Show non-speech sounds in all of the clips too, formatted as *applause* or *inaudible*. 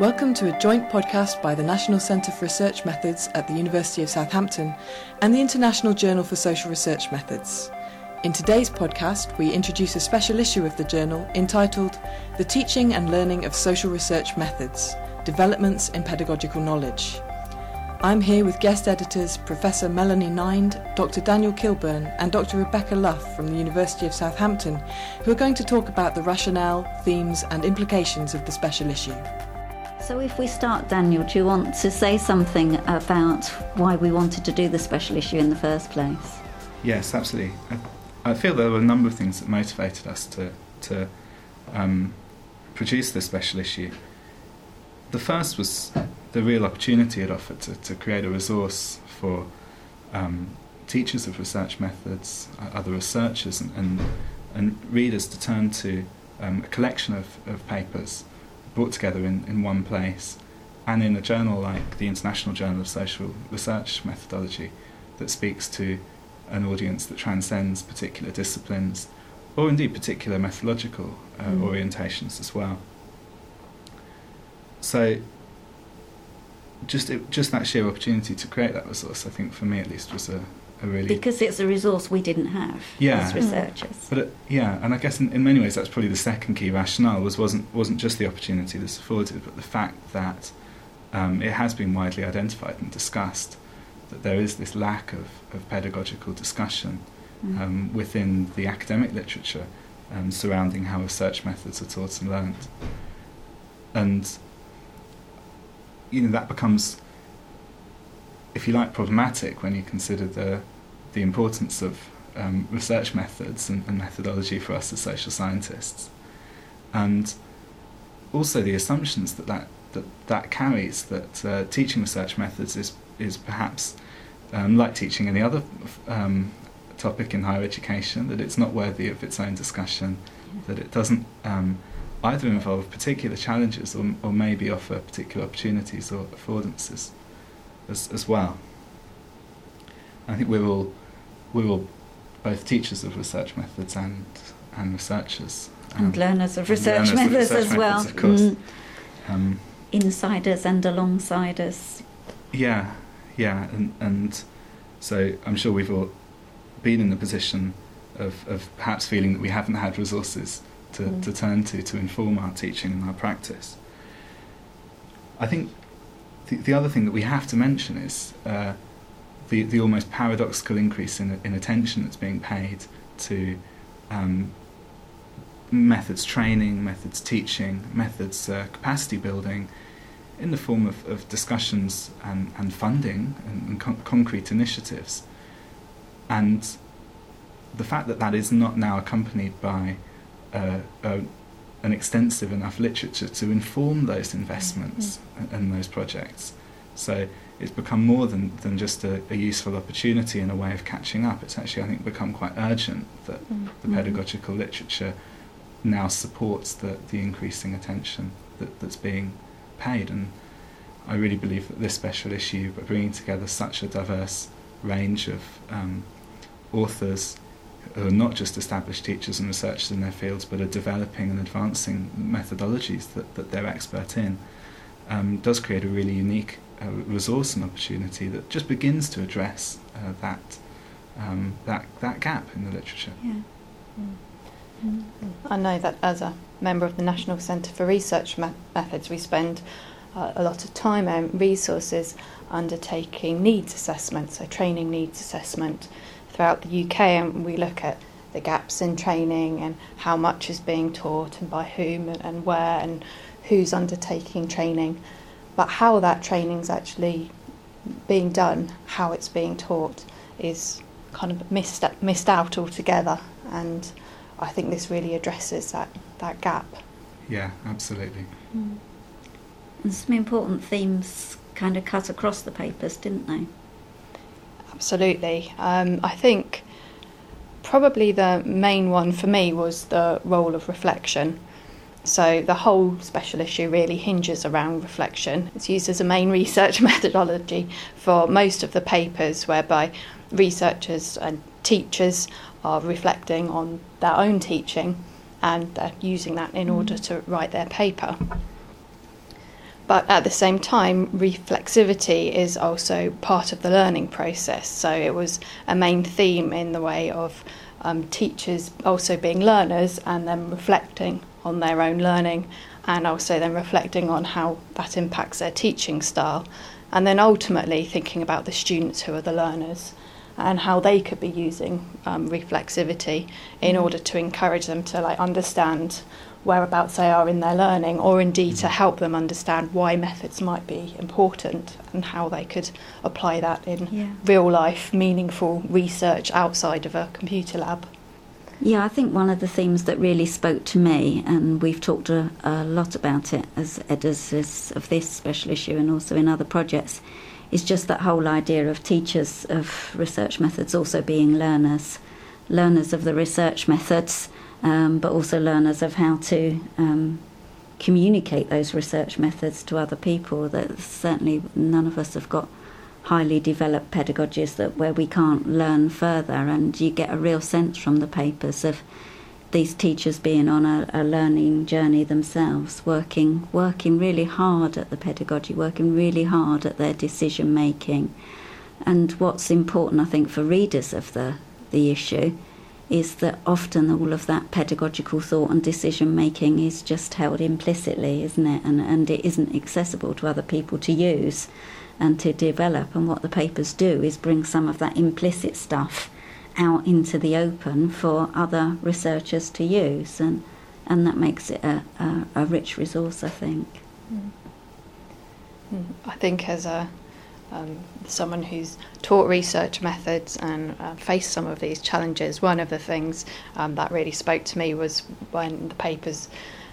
Welcome to a joint podcast by the National Centre for Research Methods at the University of Southampton and the International Journal for Social Research Methods. In today's podcast, we introduce a special issue of the journal entitled The Teaching and Learning of Social Research Methods Developments in Pedagogical Knowledge. I'm here with guest editors Professor Melanie Nind, Dr. Daniel Kilburn, and Dr. Rebecca Luff from the University of Southampton, who are going to talk about the rationale, themes, and implications of the special issue. So, if we start, Daniel, do you want to say something about why we wanted to do the special issue in the first place? Yes, absolutely. I, I feel there were a number of things that motivated us to, to um, produce this special issue. The first was the real opportunity it offered to, to create a resource for um, teachers of research methods, other researchers, and, and, and, readers to turn to um, a collection of, of papers brought together in, in one place and in a journal like the International Journal of Social Research Methodology that speaks to an audience that transcends particular disciplines or indeed particular methodological uh, mm. orientations as well. So just it, just that sheer opportunity to create that resource, I think for me at least was a, a really because it's a resource we didn't have yeah. as researchers. But it, yeah, and I guess in, in many ways that's probably the second key rationale was wasn't wasn't just the opportunity that's afforded, but the fact that um, it has been widely identified and discussed that there is this lack of, of pedagogical discussion mm. um, within the academic literature um, surrounding how research methods are taught and learned, and you know that becomes if you like, problematic when you consider the the importance of um, research methods and, and, methodology for us as social scientists, and also the assumptions that that that, that carries that uh, teaching research methods is is perhaps um, like teaching any other um, topic in higher education that it's not worthy of its own discussion, that it doesn't um, either involve particular challenges or, or maybe offer particular opportunities or affordances as, as well. I think we're all, we're all both teachers of research methods and, and researchers. Um, and learners of research learners methods of research as well. Methods, of course. Mm. Um, Insiders and alongsiders. Yeah, yeah, and, and so I'm sure we've all been in the position of, of perhaps feeling that we haven't had resources to, mm. to turn to to inform our teaching and our practice. I think the, the other thing that we have to mention is uh, the, the almost paradoxical increase in, in attention that's being paid to um, methods training, methods teaching, methods uh, capacity building in the form of, of discussions and, and funding and, and con- concrete initiatives. And the fact that that is not now accompanied by uh, uh, an extensive enough literature to inform those investments mm-hmm. and, those projects. So it's become more than, than just a, a, useful opportunity and a way of catching up. It's actually, I think, become quite urgent that mm-hmm. the pedagogical literature now supports the, the increasing attention that, that's being paid. And I really believe that this special issue, by bringing together such a diverse range of um, authors, who are not just established teachers and researchers in their fields, but are developing and advancing methodologies that, that they're expert in, um, does create a really unique uh, resource and opportunity that just begins to address uh, that, um, that, that gap in the literature. Yeah. Mm. I know that as a member of the National Centre for Research Methods, we spend uh, a lot of time and resources undertaking needs assessment, so training needs assessment throughout the UK, and we look at the gaps in training and how much is being taught and by whom and, and where and who's undertaking training. But how that training is actually being done, how it's being taught, is kind of missed missed out altogether. And I think this really addresses that that gap. Yeah, absolutely. Mm. And some important themes kind of cut across the papers, didn't they? Absolutely. Um, I think probably the main one for me was the role of reflection. So the whole special issue really hinges around reflection. It's used as a main *laughs* research methodology for most of the papers, whereby researchers and teachers are reflecting on their own teaching and they're using that in order to write their paper. But at the same time, reflexivity is also part of the learning process. So it was a main theme in the way of um, teachers also being learners and then reflecting on their own learning and also then reflecting on how that impacts their teaching style. And then ultimately thinking about the students who are the learners and how they could be using um, reflexivity in order to encourage them to like understand whereabouts they are in their learning, or indeed to mm. help them understand why methods might be important and how they could apply that in Yeah. real life, meaningful research outside of a computer lab. Yeah, I think one of the themes that really spoke to me, and we've talked a, a lot about it as editors of this special issue and also in other projects, is just that whole idea of teachers of research methods also being learners, learners of the research methods, um, but also learners of how to um, communicate those research methods to other people. That certainly none of us have got highly developed pedagogies that where we can't learn further and you get a real sense from the papers of these teachers being on a, a learning journey themselves working working really hard at the pedagogy working really hard at their decision making and what's important I think for readers of the the issue is that often all of that pedagogical thought and decision making is just held implicitly isn't it and and it isn't accessible to other people to use and to develop. And what the papers do is bring some of that implicit stuff out into the open for other researchers to use, and and that makes it a, a, a rich resource, I think. Mm. I think as a um, someone who's taught research methods and uh, faced some of these challenges, one of the things um, that really spoke to me was when the papers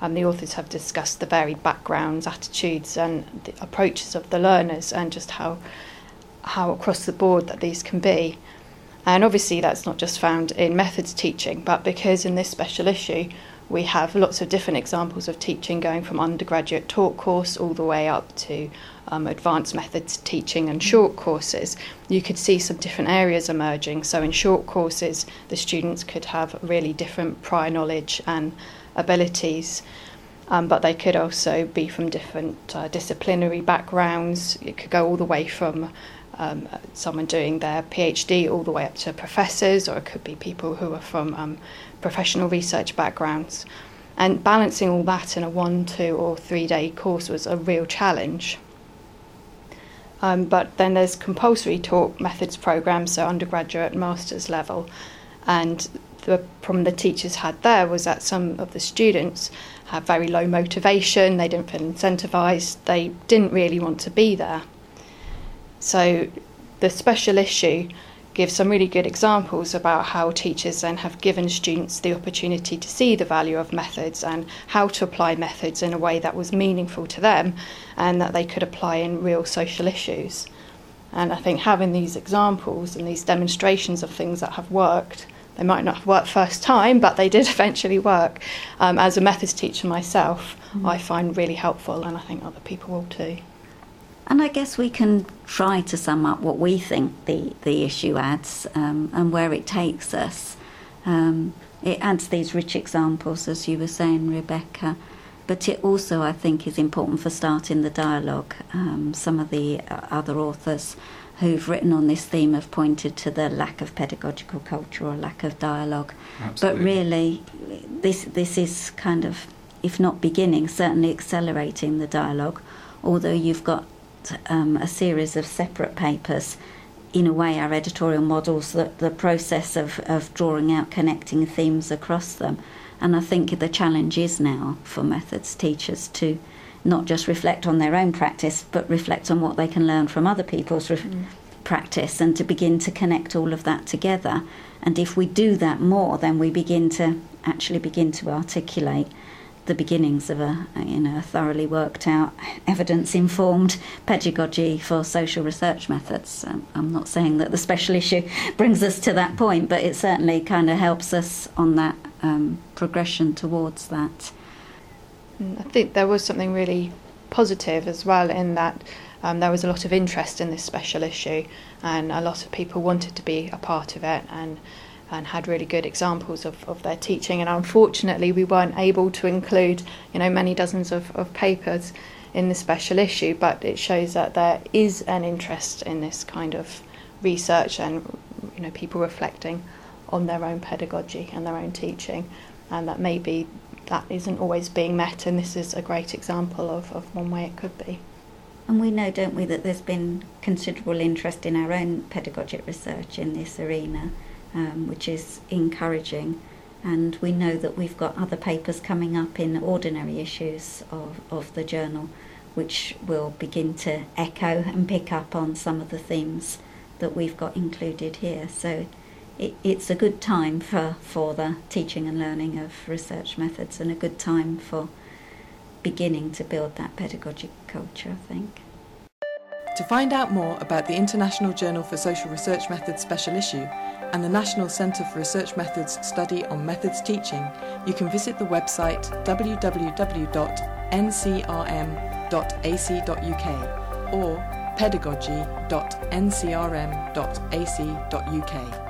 um, the authors have discussed the varied backgrounds, attitudes, and the approaches of the learners, and just how how across the board that these can be. And obviously, that's not just found in methods teaching, but because in this special issue we have lots of different examples of teaching going from undergraduate taught course all the way up to um, advanced methods teaching and short courses, you could see some different areas emerging. So, in short courses, the students could have really different prior knowledge and abilities, um, but they could also be from different uh, disciplinary backgrounds. It could go all the way from um, someone doing their PhD all the way up to professors, or it could be people who are from um, professional research backgrounds. And balancing all that in a one, two, or three day course was a real challenge. Um, but then there's compulsory talk methods programs, so undergraduate master's level. And the problem the teachers had there was that some of the students had very low motivation, they didn't feel incentivised, they didn't really want to be there. So the special issue gives some really good examples about how teachers then have given students the opportunity to see the value of methods and how to apply methods in a way that was meaningful to them and that they could apply in real social issues. And I think having these examples and these demonstrations of things that have worked, they might not have worked first time, but they did *laughs* eventually work. Um, as a methods teacher myself, mm. I find really helpful, and I think other people will too. And I guess we can try to sum up what we think the, the issue adds um, and where it takes us. Um, it adds these rich examples, as you were saying, Rebecca, but it also, I think, is important for starting the dialogue. Um, some of the uh, other authors who've written on this theme have pointed to the lack of pedagogical culture or lack of dialogue. Absolutely. But really, this, this is kind of, if not beginning, certainly accelerating the dialogue, although you've got um, a series of separate papers. In a way, our editorial models the, the process of, of drawing out connecting themes across them. And I think the challenge is now for methods teachers to not just reflect on their own practice, but reflect on what they can learn from other people's mm. practice and to begin to connect all of that together. And if we do that more, then we begin to actually begin to articulate the beginnings of a, you know, a thoroughly worked out, evidence informed pedagogy for social research methods. Um, I'm not saying that the special issue *laughs* brings us to that point, but it certainly kind of helps us on that um, progression towards that. I think there was something really positive as well in that um, there was a lot of interest in this special issue, and a lot of people wanted to be a part of it and and had really good examples of, of their teaching. And unfortunately, we weren't able to include, you know, many dozens of, of papers in the special issue, but it shows that there is an interest in this kind of research and you know people reflecting on their own pedagogy and their own teaching, and that maybe that isn't always being met, and this is a great example of, of one way it could be. And we know, don't we, that there's been considerable interest in our own pedagogic research in this arena, um, which is encouraging. And we know that we've got other papers coming up in ordinary issues of, of the journal, which will begin to echo and pick up on some of the themes that we've got included here. So it, it's a good time for, for the teaching and learning of research methods and a good time for beginning to build that pedagogic culture, I think. To find out more about the International Journal for Social Research Methods special issue and the National Centre for Research Methods study on methods teaching, you can visit the website www.ncrm.ac.uk or pedagogy.ncrm.ac.uk.